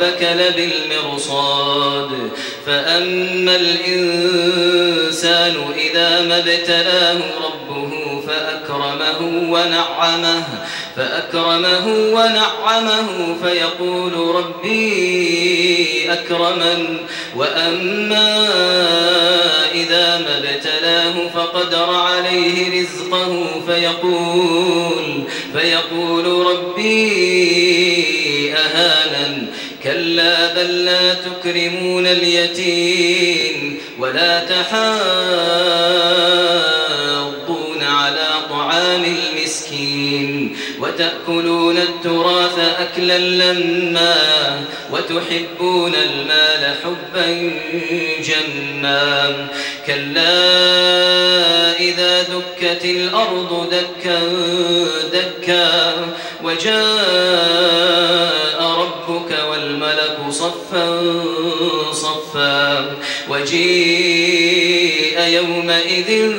ربك لبالمرصاد. فأما الإنسان إذا ما ابتلاه ربه فأكرمه ونعمه فأكرمه ونعمه فيقول ربي أكرمن. وأما إذا ما ابتلاه فقدر عليه رزقه فيقول فيقول ربي كلا بل لا تكرمون اليتيم ولا تحاضون على طعام المسكين وتأكلون التراث أكلا لما وتحبون المال حبا جما كلا إذا دكت الأرض دكا دكا وجاء ربك والملك صفا صفا. وجيء يومئذ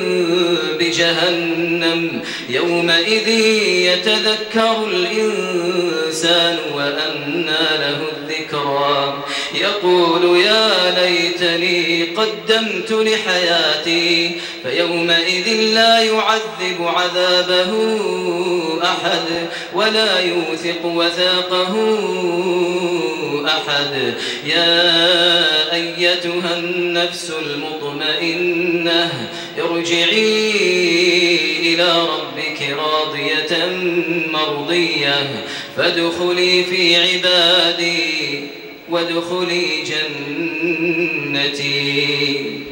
بجهنم. يومئذ يتذكر الإنسان وأنى له الذكرى. يقول يا ليتني قدمت لحياتي فيومئذ لا يعذب عذابه أحد ولا يوثق وثاقه أحد. يا أيتها النفس المطمئنة ارجعي إلى ربك راضية مرضية فادخلي في عبادي. وادخلي جنتي.